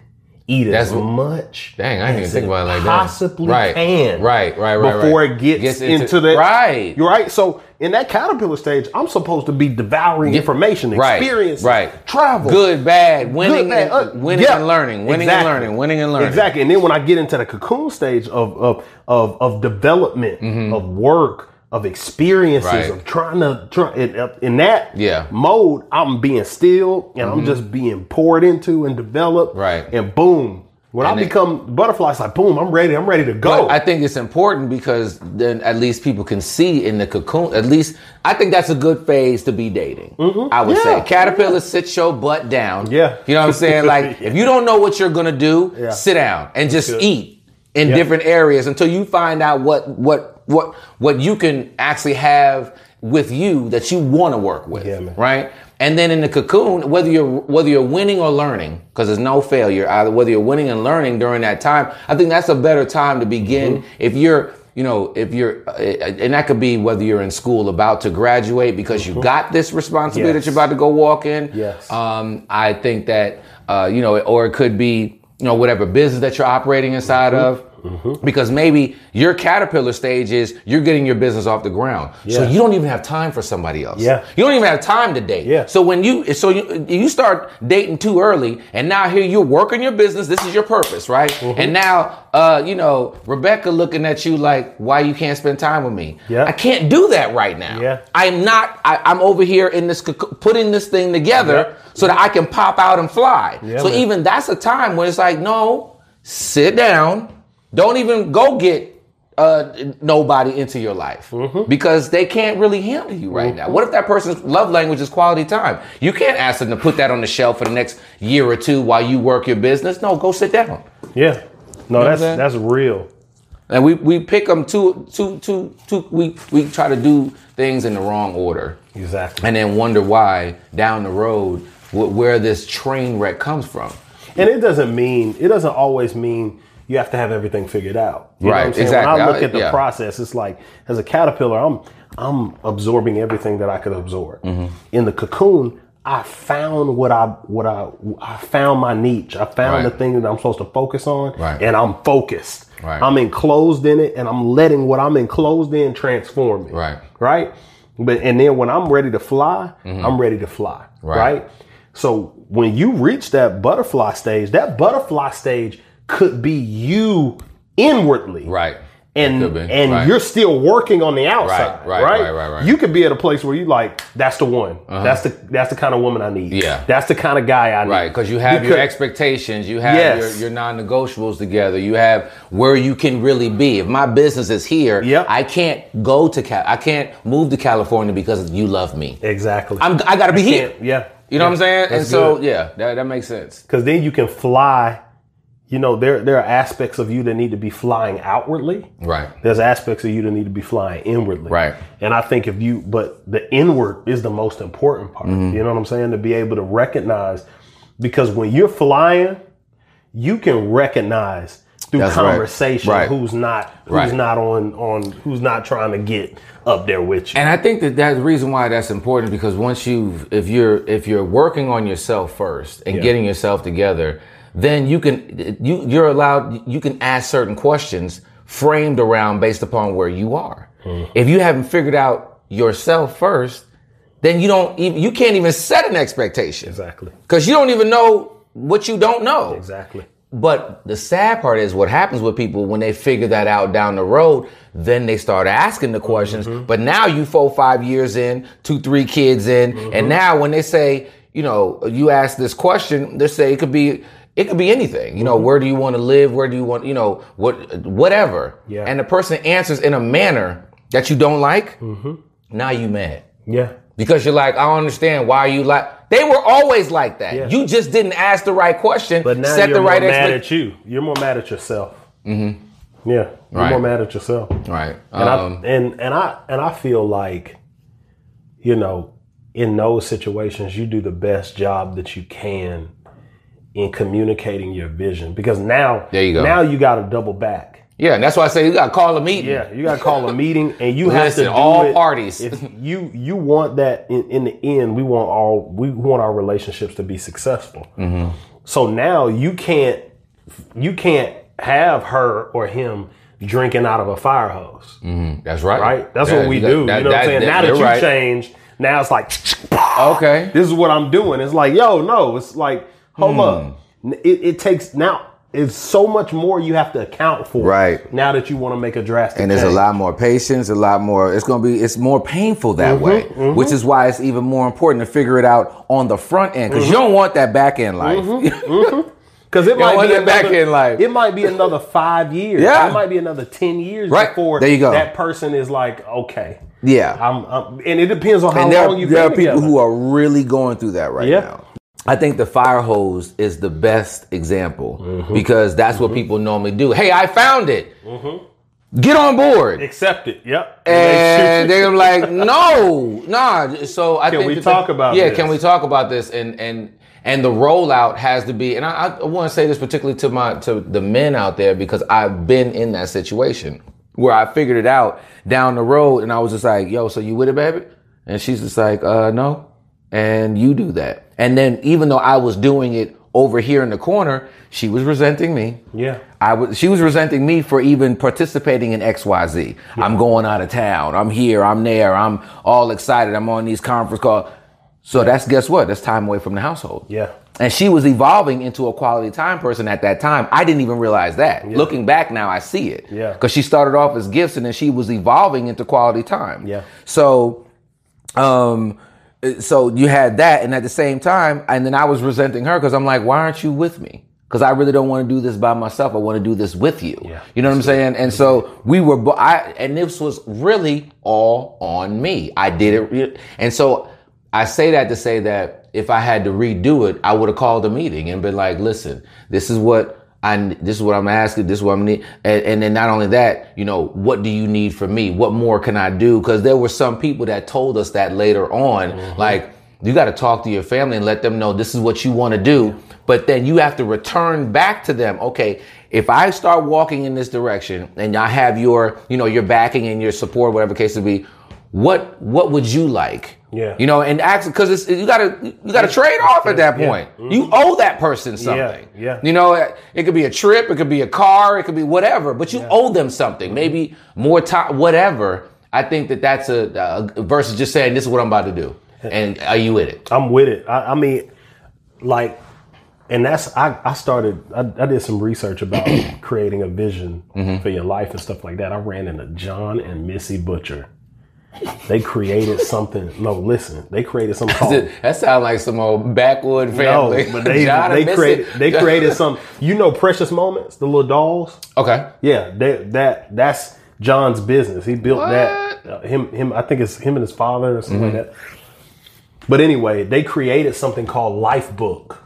Eat Mm-hmm. That's as much. Dang, I didn't even think about it like that. Possibly Right, can. right, right, right, Before right. it gets, Gets into, into- that. right. You're right. So in that caterpillar stage, I'm supposed to be devouring information, experience, right. travel, Good, bad, winning, Good, bad, and, uh, winning yeah, and learning, winning exactly. and learning, winning and learning. Exactly. And then when I get into the cocoon stage of of of, of development, of work, of experiences, Mm-hmm. Right. of trying to try in, in that Yeah. Mm-hmm. mode, I'm being still and I'm just being poured into and developed. Right. And boom. When And I it- become butterfly, it's like boom, I'm ready. I'm ready to go. I think it's important because then at least people can see in the cocoon. At least I think that's a good phase to be dating. I would Mm-hmm. Yeah. say caterpillar, sit your butt down. Yeah. you know what I'm saying. Like if you don't know what you're gonna do, Yeah. sit down and just good. eat in Yeah. different areas until you find out what what what what you can actually have with you that you want to work with. Yeah. Right. And then in the cocoon, whether you're whether you're winning or learning, because there's no failure, either whether you're winning and learning during that time, I think that's a better time to begin. Mm-hmm. If you're, you know, if you're, uh, and that could be whether you're in school about to graduate because you got this responsibility that you're about to go walk in. Yes. Um, I think that, uh, you know, or it could be, you know, whatever business that you're operating inside Mm-hmm. of. Because maybe your caterpillar stage is you're getting your business off the ground, so you don't even have time for somebody else. Yeah. you don't even have time to date. Yeah. So when you so you you start dating too early, and now here you're working your business. This is your purpose, right? Mm-hmm. And now, uh, you know, Rebecca looking at you like, why you can't spend time with me? Yeah. I can't do that right now. Yeah. I'm not. I, I'm over here in this putting this thing together Yeah. so that I can pop out and fly. Yeah, so man. even that's a time when it's like, no, sit down. Don't even go get uh, nobody into your life Mm-hmm. because they can't really handle you right now. What if that person's love language is quality time? You can't ask them to put that on the shelf for the next year or two while you work your business. No, go sit down. yeah. No, I'm that's that's real. And we, we pick them too, too, too, too, we, we try to do things in the wrong order Exactly. and then wonder why down the road wh- where this train wreck comes from. And it doesn't mean it doesn't always mean you have to have everything figured out. You Right, exactly. When I look at the yeah. process, it's like as a caterpillar, I'm I'm absorbing everything that I could absorb. Mm-hmm. In the cocoon, I found what I what I I found my niche. I found Right. the thing that I'm supposed to focus on, Right. and I'm focused. Right. I'm enclosed in it, and I'm letting what I'm enclosed in transform me. Right. Right. But and then when I'm ready to fly, I'm ready to fly. Mm-hmm. Right. right? So when you reach that butterfly stage, that butterfly stage could be you inwardly. Right. And It could be. and Right. you're still working on the outside. right, right, right, right. You could be at a place where you like, that's the one. Uh-huh. That's the that's the kind of woman I need. Yeah. That's the kind of guy I need. Right, because you have your expectations, you have Yes. your, your non-negotiables together, you have where you can really be. If my business is here, Yep. I can't go to Cal, I can't move to California because you love me. Exactly. I'm, I got to be here. Yeah. You know what I'm saying? and so, good. yeah, that, that makes sense. because then you can fly. You know, there there are aspects of you that need to be flying outwardly. Right. There's aspects of you that need to be flying inwardly. Right. And I think if you, but the inward is the most important part. Mm-hmm. You know what I'm saying? To be able to recognize, because when you're flying, you can recognize through That's right. conversation Right. who's not who's Right. not on on who's not trying to get up there with you. And I think that that's the reason why that's important because once you've if you're if you're working on yourself first and Yeah. getting yourself together, then you can you you're allowed you can ask certain questions framed around based upon where you are. Mm-hmm. If you haven't figured out yourself first, then you don't even you can't even set an expectation exactly. because you don't even know what you don't know. Exactly. But the sad part is what happens with people when they figure that out down the road, then they start asking the questions. Mm-hmm. But now you four, five years in, two, three kids in, Mm-hmm. and now when they say, you know, you ask this question, they say it could be it could be anything. You know, Mm-hmm. where do you want to live? Where do you want, you know, what whatever. Yeah. And the person answers in a manner that you don't like, Mm-hmm. now you mad. Yeah. Because you're like, I don't understand why you like. They were always like that. Yeah. You just didn't ask the right question, But now set you're the right mad at you. You're more mad at yourself. Mm-hmm. Yeah. You're Right. more mad at yourself. Right. And Um, I and and I and I feel like, you know, in those situations, you do the best job that you can in communicating your vision because now There you go. now you got to double back. Yeah, and that's why I say you got to call a meeting. Yeah, you got to call a meeting, and you have to do all it- parties. If you you want that in, in the end, we want all we want our relationships to be successful. Mm-hmm. So now you can't you can't have her or him drinking out of a fire hose, That's right. right? That's Yeah, what we that- do. that- you know what I'm saying? that- now that you're right. changed, now it's like Okay. this is what I'm doing. It's like, yo, no, it's like, hold Hmm. up. It, it takes now. It's so much more you have to account for. Right. now that you want to make a drastic and there's a lot more patience, a lot more. It's going to be, it's more painful that Mm-hmm, way, which is why it's even more important to figure it out on the front end because you Mm-hmm. don't want that back end life. Because it might be that back another, in life. It might be another five years. Yeah. It might be another ten years Right. before There you go. that person is like, okay, yeah. I'm, I'm and it depends on how and there, long you've there are people together. who are really going through that right Yeah. now. I think the fire hose is the best example Mm-hmm. because that's what people normally do. Hey, I found it. Get on board. accept it. Yep. and they're like, no, nah. So I Can think we talk the- about Yeah, this? can we talk about this? And and and the rollout has to be. And I, I want to say this particularly to my to the men out there because I've been in that situation where I figured it out down the road and I was just like, yo, so you with it, baby? And she's just like, uh, no. And you do that. And then even though I was doing it over here in the corner, she was resenting me. Yeah. I was, she was resenting me for even participating in XYZ. I'm going out of town. I'm here. I'm there. I'm all excited. I'm on these conference calls. So that's, guess what? That's time away from the household. Yeah. And she was evolving into a quality time person at that time. I didn't even realize that. Looking back now, I see it. Yeah. Because she started off as gifts and then she was evolving into quality time. Yeah. So, um, so you had that, and at the same time, and then I was resenting her because I'm like, why aren't you with me? Because I really don't want to do this by myself. I want to do this with you. Yeah. You know what I'm saying? And so we were, bo- I, and this was really all on me. I did it. And so I say that to say that if I had to redo it, I would have called a meeting and been like, listen, this is what I, this is what I'm asking. This is what I'm need. And, and then not only that, you know, what do you need from me? What more can I do? Cause there were some people that told us that later on, mm-hmm. like, you got to talk to your family and let them know this is what you want to do. But then you have to return back to them. Okay, if I start walking in this direction and I have your, you know, your backing and your support, whatever case it be, what what would you like? Yeah. You know, and ask because it's you gotta you gotta trade off at that Yeah. point. You owe that person something. yeah. yeah. You know, it could be a trip, it could be a car, it could be whatever, but you owe them something. Maybe more time, whatever. I think that that's a, a versus just saying this is what I'm about to do, and are you with it? I'm with it. I, I mean, like, and that's I, I started. I, I did some research about creating a vision Mm-hmm. for your life and stuff like that. I ran into John and Missy Butcher. They created something. No, listen, they created something called. That sounds like some old backwood No, family. but they they created they created some. You know, Precious Moments, the little dolls. Okay. Yeah, they, that that's John's business. He built that. Uh, him him. I think it's him and his father or something like that. But anyway, they created something called Life Book,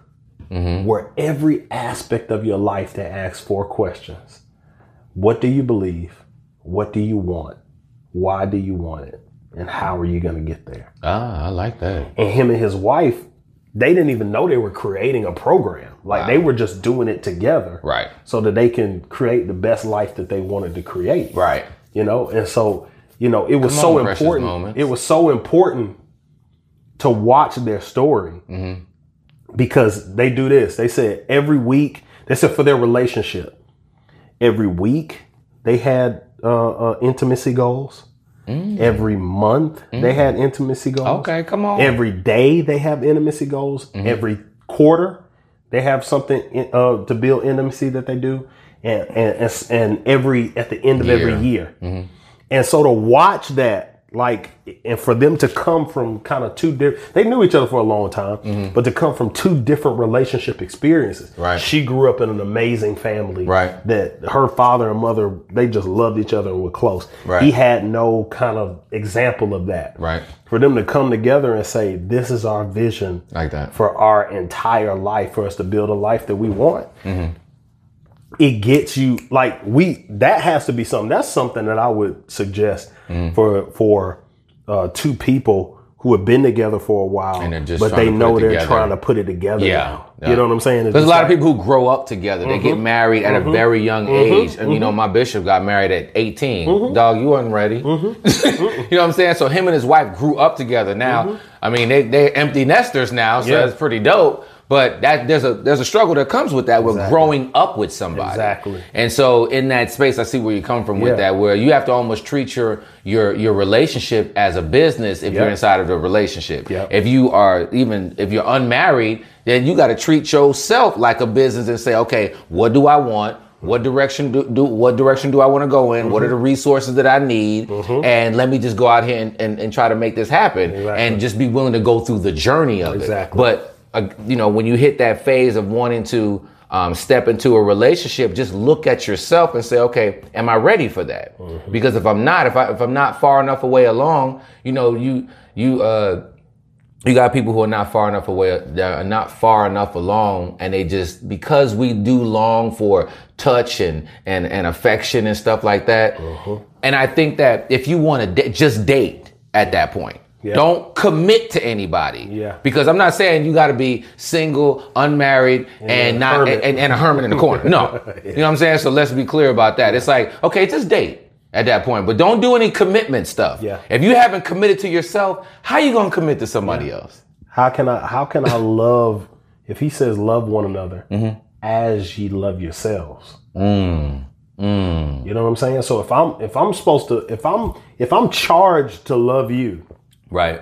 where every aspect of your life they ask four questions: What do you believe? What do you want? Why do you want it? And how are you going to get there? Ah, I like that. and him and his wife they didn't even know they were creating a program like they were just doing it together Right. so that they can create the best life that they wanted to create Right. you know and so you know it was Come so on, important moments. it was so important to watch their story Mm-hmm. because they do this they said every week they said for their relationship every week they had uh, uh, intimacy goals every month they had intimacy goals Mm. Okay, come on. Every day they have intimacy goals. Mm-hmm. Every quarter they have something in- uh, to build intimacy that they do, and and and- every at the end of every year. Mm-hmm. And so to watch that, like, and for them to come from kind of two different, they knew each other for a long time, but to come from two different relationship experiences. Mm-hmm. Right. She grew up in an amazing family. Right. That her father and mother, they just loved each other and were close. Right. He had no kind of example of that Right. for them to come together and say, "This is our vision Like that. for our entire life, for us to build a life that we want." Mm-hmm. It gets you like we. That has to be something. That's something that I would suggest Mm-hmm. for for uh, two people who have been together for a while, And just but they know they're together. trying to put it together. Yeah, yeah. you know what I'm saying? It's There's a lot of people who grow up together. They get mm-hmm. married at a mm-hmm. very young mm-hmm. age. And you know, my bishop got married at 18. Dog, you wasn't ready. you know what I'm saying? So him and his wife grew up together. Now, I mean, they they're empty nesters now, so Yeah. that's pretty dope. But that there's a there's a struggle that comes with that with growing up with somebody. Exactly. And so in that space, I see where you come from with Yeah. that, where you have to almost treat your your your relationship as a business if you're inside of the relationship. Yep. If you are even if you're unmarried, then you got to treat yourself like a business and say, okay, what do I want? What direction do, do what direction do I want to go in? What are Mm-hmm. the resources that I need? And let me just go out here and, and, and try to make this happen. Exactly. And just be willing to go through the journey of Exactly. it. But uh, you know, when you hit that phase of wanting to um, step into a relationship, just look at yourself and say, okay, am I ready for that? Mm-hmm. Because if I'm not, if I if I'm not far enough away along, you know, you you uh you got people who are not far enough away, that are not far enough along, and they just because we do long for touch and and and affection and stuff like that. Uh-huh. And I think that if you want to da- just date at that point, Yeah. don't commit to anybody. Yeah. Because I'm not saying you got to be single, unmarried, and, a not hermit. and, and a hermit in the corner. No, you know what I'm saying. So let's be clear about that. It's like okay, just date at that point, but don't do any commitment stuff. Yeah. If you haven't committed to yourself, how you gonna commit to somebody else? How can I? How can I love? If he says love one another Mm-hmm. as ye love yourselves, Mm. Mm. you know what I'm saying. So if I'm if I'm supposed to if I'm if I'm charged to love you, Right.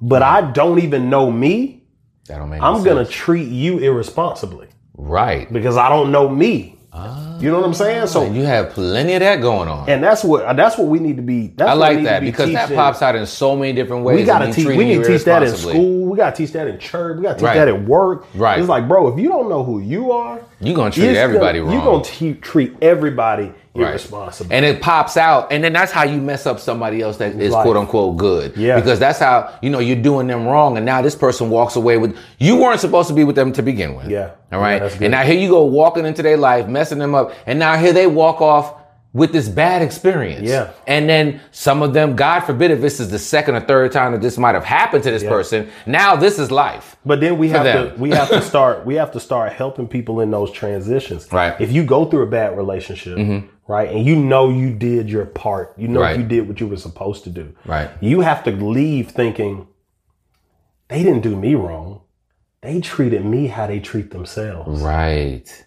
but I don't even know me, That don't make. I'm gonna treat you irresponsibly Right. because I don't know me. Ah. you know what I'm saying? So you have plenty of that going on. and that's what that's what we need to be. That's I like that be because that pops out in so many different ways. We gotta teach. We need to teach that in school. We gotta teach that in church. We gotta teach Right. that at work. Right. It's like, bro, if you don't know who you are, you're gonna treat everybody gonna, wrong. You gonna treat everybody Right. irresponsible. And it pops out, and then that's how you mess up somebody else that is Life. quote unquote good. Yeah. Because that's how you know you're doing them wrong, and now this person walks away with you weren't supposed to be with them to begin with. Yeah. All right. Yeah, and now here you go walking into their life, messing them up, and now here they walk off with this bad experience. Yeah. And then some of them, God forbid, if this is the second or third time that this might have happened to this person, now this is life. But then we have them. to we have to start we have to start helping people in those transitions. Right. Mm-hmm. If you go through a bad relationship, right, and you know you did your part, you know Right. you did what you were supposed to do. Right. You have to leave thinking they didn't do me wrong. They treated me how they treat themselves. Right.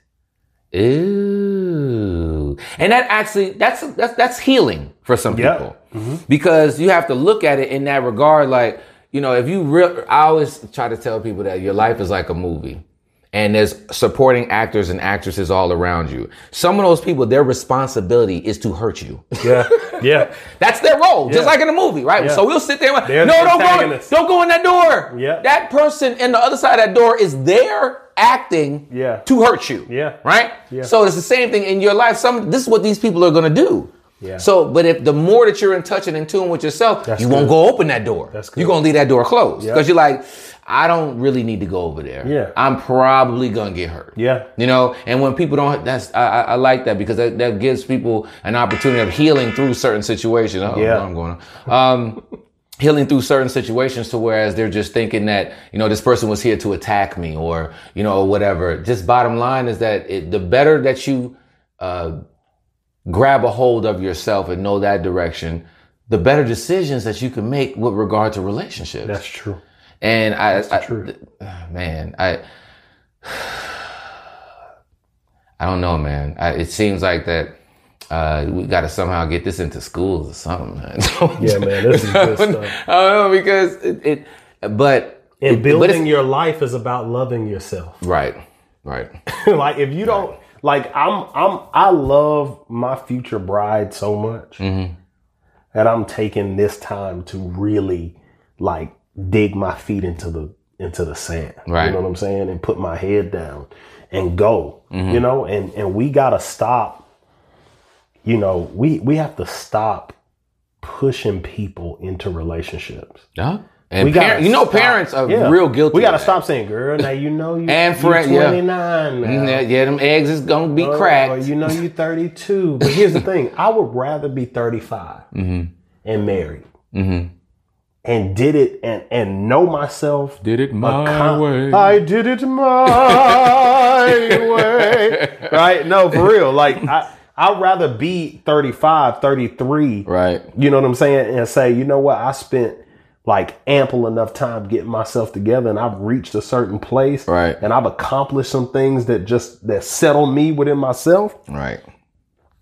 Ooh. And that actually that's that's that's healing for some Yeah. people. Mm-hmm. Because you have to look at it in that regard like, you know, if you real I always try to tell people that your life is like a movie. And there's supporting actors and actresses all around you. Some of those people, their responsibility is to hurt you. Yeah. Yeah. That's their role, just like in a movie, right? Yeah. So we'll sit there. And, They're no, don't go. antagonists. Don't go in that door. Yeah. That person in the other side of that door is there acting Yeah. to hurt you. Yeah. Right. Yeah. So it's the same thing in your life. Some. This is what these people are going to do. Yeah. So, but if the more that you're in touch and in tune with yourself, That's you won't good. go open that door. That's good. You're gonna leave that door closed Yeah. because you're like, I don't really need to go over there. Yeah. I'm probably gonna get hurt. Yeah. You know, and when people don't, that's I, I, like that because that, that gives people an opportunity of healing through certain situations. Oh, Yeah. I'm going on. Um, healing through certain situations to whereas they're just thinking that you know this person was here to attack me or you know or whatever. Just bottom line is that it, the better that you uh, grab a hold of yourself and know that direction, the better decisions that you can make with regard to relationships. That's true. And I, I truth. man, I, I don't know, man. I, it seems like that uh, we got to somehow get this into schools or something. Man. Yeah, man, this is good stuff. I don't know because it, it but And building your life is about loving yourself. right, right, like if you don't like I'm I'm I love my future bride so much Mm-hmm. that I'm taking this time to really like dig my feet into the into the sand. Right. You know what I'm saying? And put my head down and go. Mm-hmm. You know, and and we gotta stop, you know, we we have to stop pushing people into relationships. yeah. And We you know, stop- parents are Yeah. real guilty. We gotta stop saying, "Girl, now you know you And you friend- yeah. 29 now. Mm, Yeah, yeah, them eggs is gonna be Or- cracked. You know you 32. But here's the thing: I would rather be 35 Mm-hmm. and married and did it and and know myself. Did it my way. I did it my way. Right? No, for real. Like I I'd rather be 35, 33. Right. You know what I'm saying? And say, you know what? I spent like ample enough time getting myself together and I've reached a certain place. Right. And I've accomplished some things that just that settle me within myself. Right.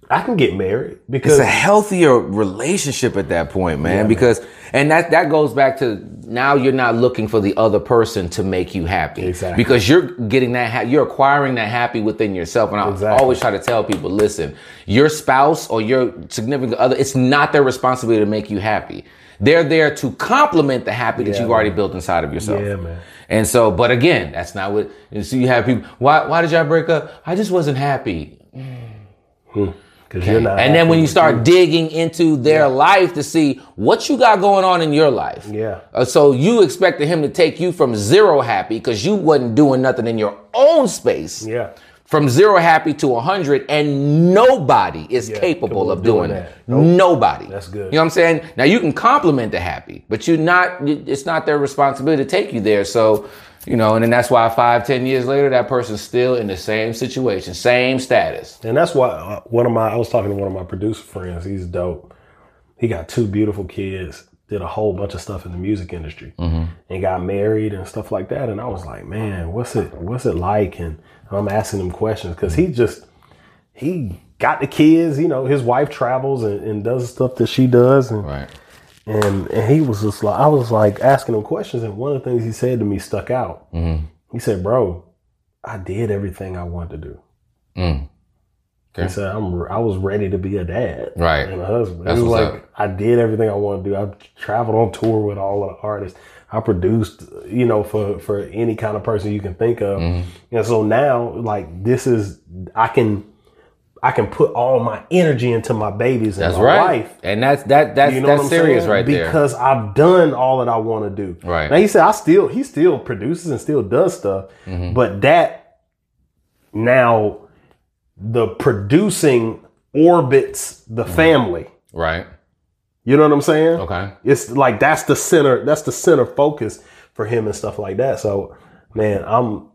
I can get married because It's a healthier relationship at that point, man. because and that that goes back to now you're not looking for the other person to make you happy. Exactly. Because you're getting that ha- you're acquiring that happy within yourself. And I Exactly. always try to tell people, listen, your spouse or your significant other, it's not their responsibility to make you happy. They're there to complement the happy that you've already built inside of yourself. Yeah, man. And so, but again, that's not what. You see, you have people. Why? Why did y'all break up? I just wasn't happy. Hmm. Because you're not. And then when you start digging into their life to see what you got going on in your life. Yeah. Uh, so you expected him to take you from zero happy because you wasn't doing nothing in your own space. Yeah. From zero happy to a hundred, and nobody is Yeah, capable of doing, doing that. that. Nope. Nobody. That's good. You know what I'm saying? Now you can compliment the happy, but you're not. It's not their responsibility to take you there. So, you know, and then that's why five, ten years later, that person's still in the same situation, same status. And that's why uh, one of my I was talking to one of my producer friends. He's dope. He got two beautiful kids. Did a whole bunch of stuff in the music industry, and got married and stuff like that. And I was like, man, what's it what's it like? And I'm asking him questions because he just he got the kids. You know, his wife travels and, and does stuff that she does, and Right. And and he was just like I was like asking him questions, and one of the things he said to me stuck out. He said, "Bro, I did everything I wanted to do." Mm. He Okay. said, "I'm I was ready to be a dad, Right. and a husband." That's he was like, "I did everything I wanted to do. I traveled on tour with all of the artists. I produced, you know, for for any kind of person you can think of. Mm-hmm. And so now, like, this is I can." I can put all my energy into my babies and That's my right. wife. And that's that that's You know that's serious saying? right there. because I've done all that I want to do. Right. Now he said I still he still produces and still does stuff, Mm-hmm. but that now the producing orbits the family. Right. You know what I'm saying? Okay. It's like that's the center. That's the center focus for him and stuff like that. So, man, I'm.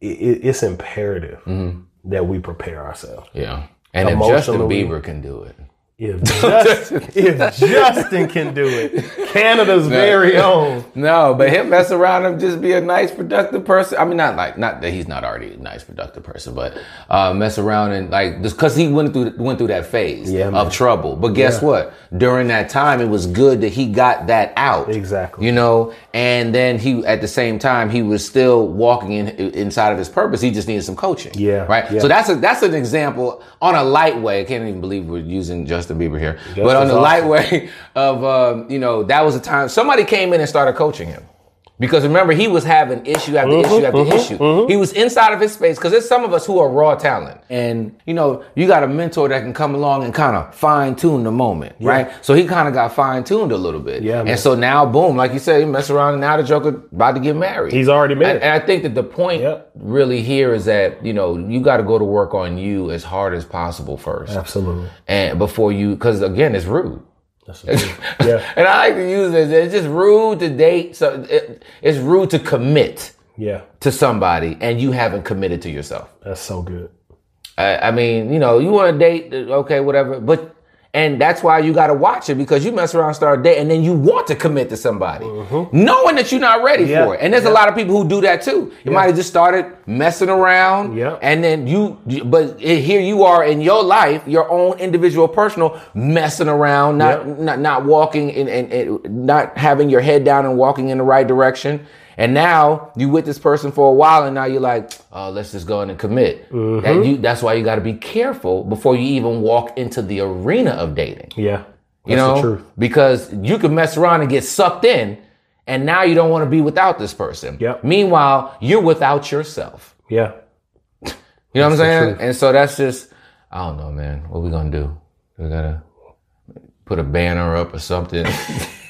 It, it's imperative Mm-hmm. That we prepare ourselves. Yeah. And if Justin Bieber can do it. If Justin, if Justin can do it, Canada's very own. No, but him mess around and just be a nice, productive person. I mean, not like not that he's not already a nice, productive person, but uh, mess around and like just because he went through went through that phase Yeah, man. of trouble. But guess Yeah. what? During that time, it was good that he got that out. Exactly. You know, and then he at the same time he was still walking in inside of his purpose. He just needed some coaching. Yeah, Right. yeah. So that's a that's an example on a light way. I can't even believe we're using Justin Bieber here, but on the light awesome. way of um, you know that was a time somebody came in and started coaching him. Because remember, he was having issue after Mm-hmm, issue after issue. He was inside of his space because there's some of us who are raw talent. And, you know, you got a mentor that can come along and kind of fine tune the moment, right? So he kind of got fine tuned a little bit. Yeah, man. And so now, boom, like you said, he mess around and now the Joker about to get married. He's already married. And, and I think that the point Yep. really here is that, you know, you got to go to work on you as hard as possible first. Absolutely. And before you, because again, it's rude. That's the truth. yeah. And I like to use this. It's just rude to date. So it, it's rude to commit Yeah. to somebody and you haven't committed to yourself. That's so good. I, I mean, you know, you want to date, okay, whatever. But and that's why you got to watch it because you mess around, start dating, and then you want to commit to somebody, knowing that you're not ready Mm-hmm. Yeah. for it. And there's a lot of people who do that too. You might have just started messing around, Yeah. and then you, but here you are in your life, your own individual, personal, messing around, not not not walking and not having your head down and walking in the right direction. And now you with this person for a while, and now you're like, oh, let's just go in and commit. Mm-hmm. That you, that's why you got to be careful before you even walk into the arena of dating. Yeah. You know, the truth. because you can mess around and get sucked in, and now you don't want to be without this person. Yep. Meanwhile, you're without yourself. Yeah. You know what I'm saying? And so that's just, I don't know, man. What we gonna do? We gotta put a banner up or something.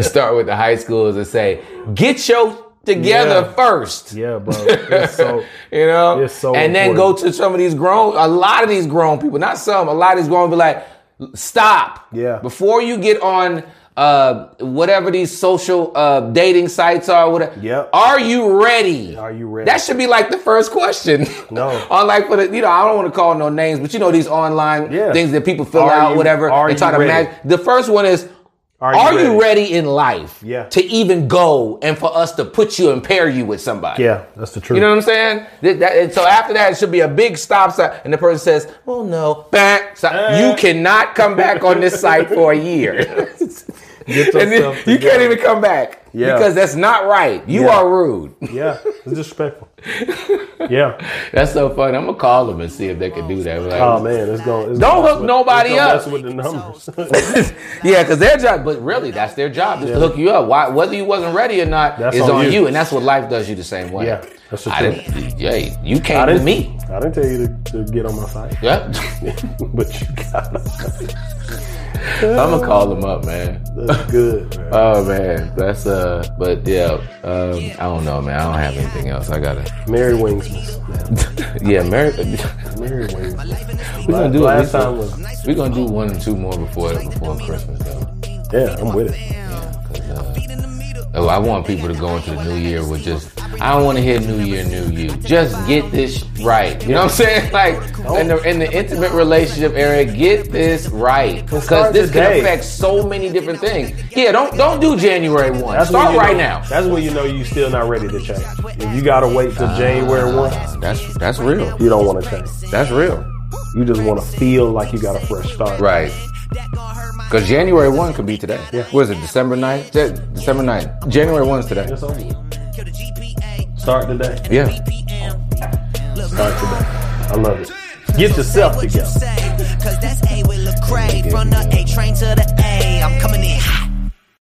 Start with the high schools and say, "Get your together Yeah. first. Yeah, bro. It's so You know, It's so and then go to some of these grown, a lot of these grown people, not some, a lot of these grown, be like, stop. Yeah. Before you get on uh, whatever these social uh, dating sites are. Whatever. Yep. Are you ready? Are you ready? That should be like the first question. No. on like for the, you know, I don't want to call no names, but you know these online Yeah. things that people fill Are out, you- whatever, are and try to ready? match. The first one is. Are Are, you you, ready? ready in life Yeah. to even go and for us to put you and pair you with somebody? Yeah, that's the truth. You know what I'm saying? That- that- and so after that, it should be a big stop sign, and the person says, "Oh no, back." So Uh. you cannot come back on this site for a year. Get and then yourself you can't even come back Yeah. because that's not right. You Yeah. are rude. Yeah, it's disrespectful. yeah. That's so funny. I'm gonna call them and see if they can do that. Like, Oh man, it's going. It's Don't gonna hook with- nobody it's gonna up. Mess with the numbers. yeah, because their job, but really, that's their job, just to hook you up. Why, whether you wasn't ready or not, That's is on on you. you. and that's what life does you the same way. Yeah, that's the I didn't. Yeah, you I came to me. I didn't tell you to, to get on my side. Yeah, but you got it. I'm gonna call them up, man. That's good. Man. Oh man, that's uh, but yeah, um, I don't know, man. I don't have anything else. I gotta, Mary Wingsmith. Man. yeah, Mary. Mary Wingsmith. We're gonna do last time one- was We're gonna do one or two more before before Christmas, though. yeah. I'm with it. Yeah, 'cause, uh, oh, I want people to go into the new year with just. I don't want to hear New Year, New You. Just get this right. You know what I'm saying? Like in the in the intimate relationship area, get this right because this today. can affect so many different things. Yeah, don't don't do January one. That's when Start right know- now. That's when you know you still not ready to change. If you gotta wait till ah, January one, That's that's real. you don't want to change. That's real. You just want to feel like you got a fresh start. Right. Because January 1 could be today. Yeah. What is it December 9th? De- December 9th. January 1 is today. It's over. Start today. Yeah. Start today. I love it. Get yourself together. Cause that's A with Lecrae. From the A train to the A. I'm coming in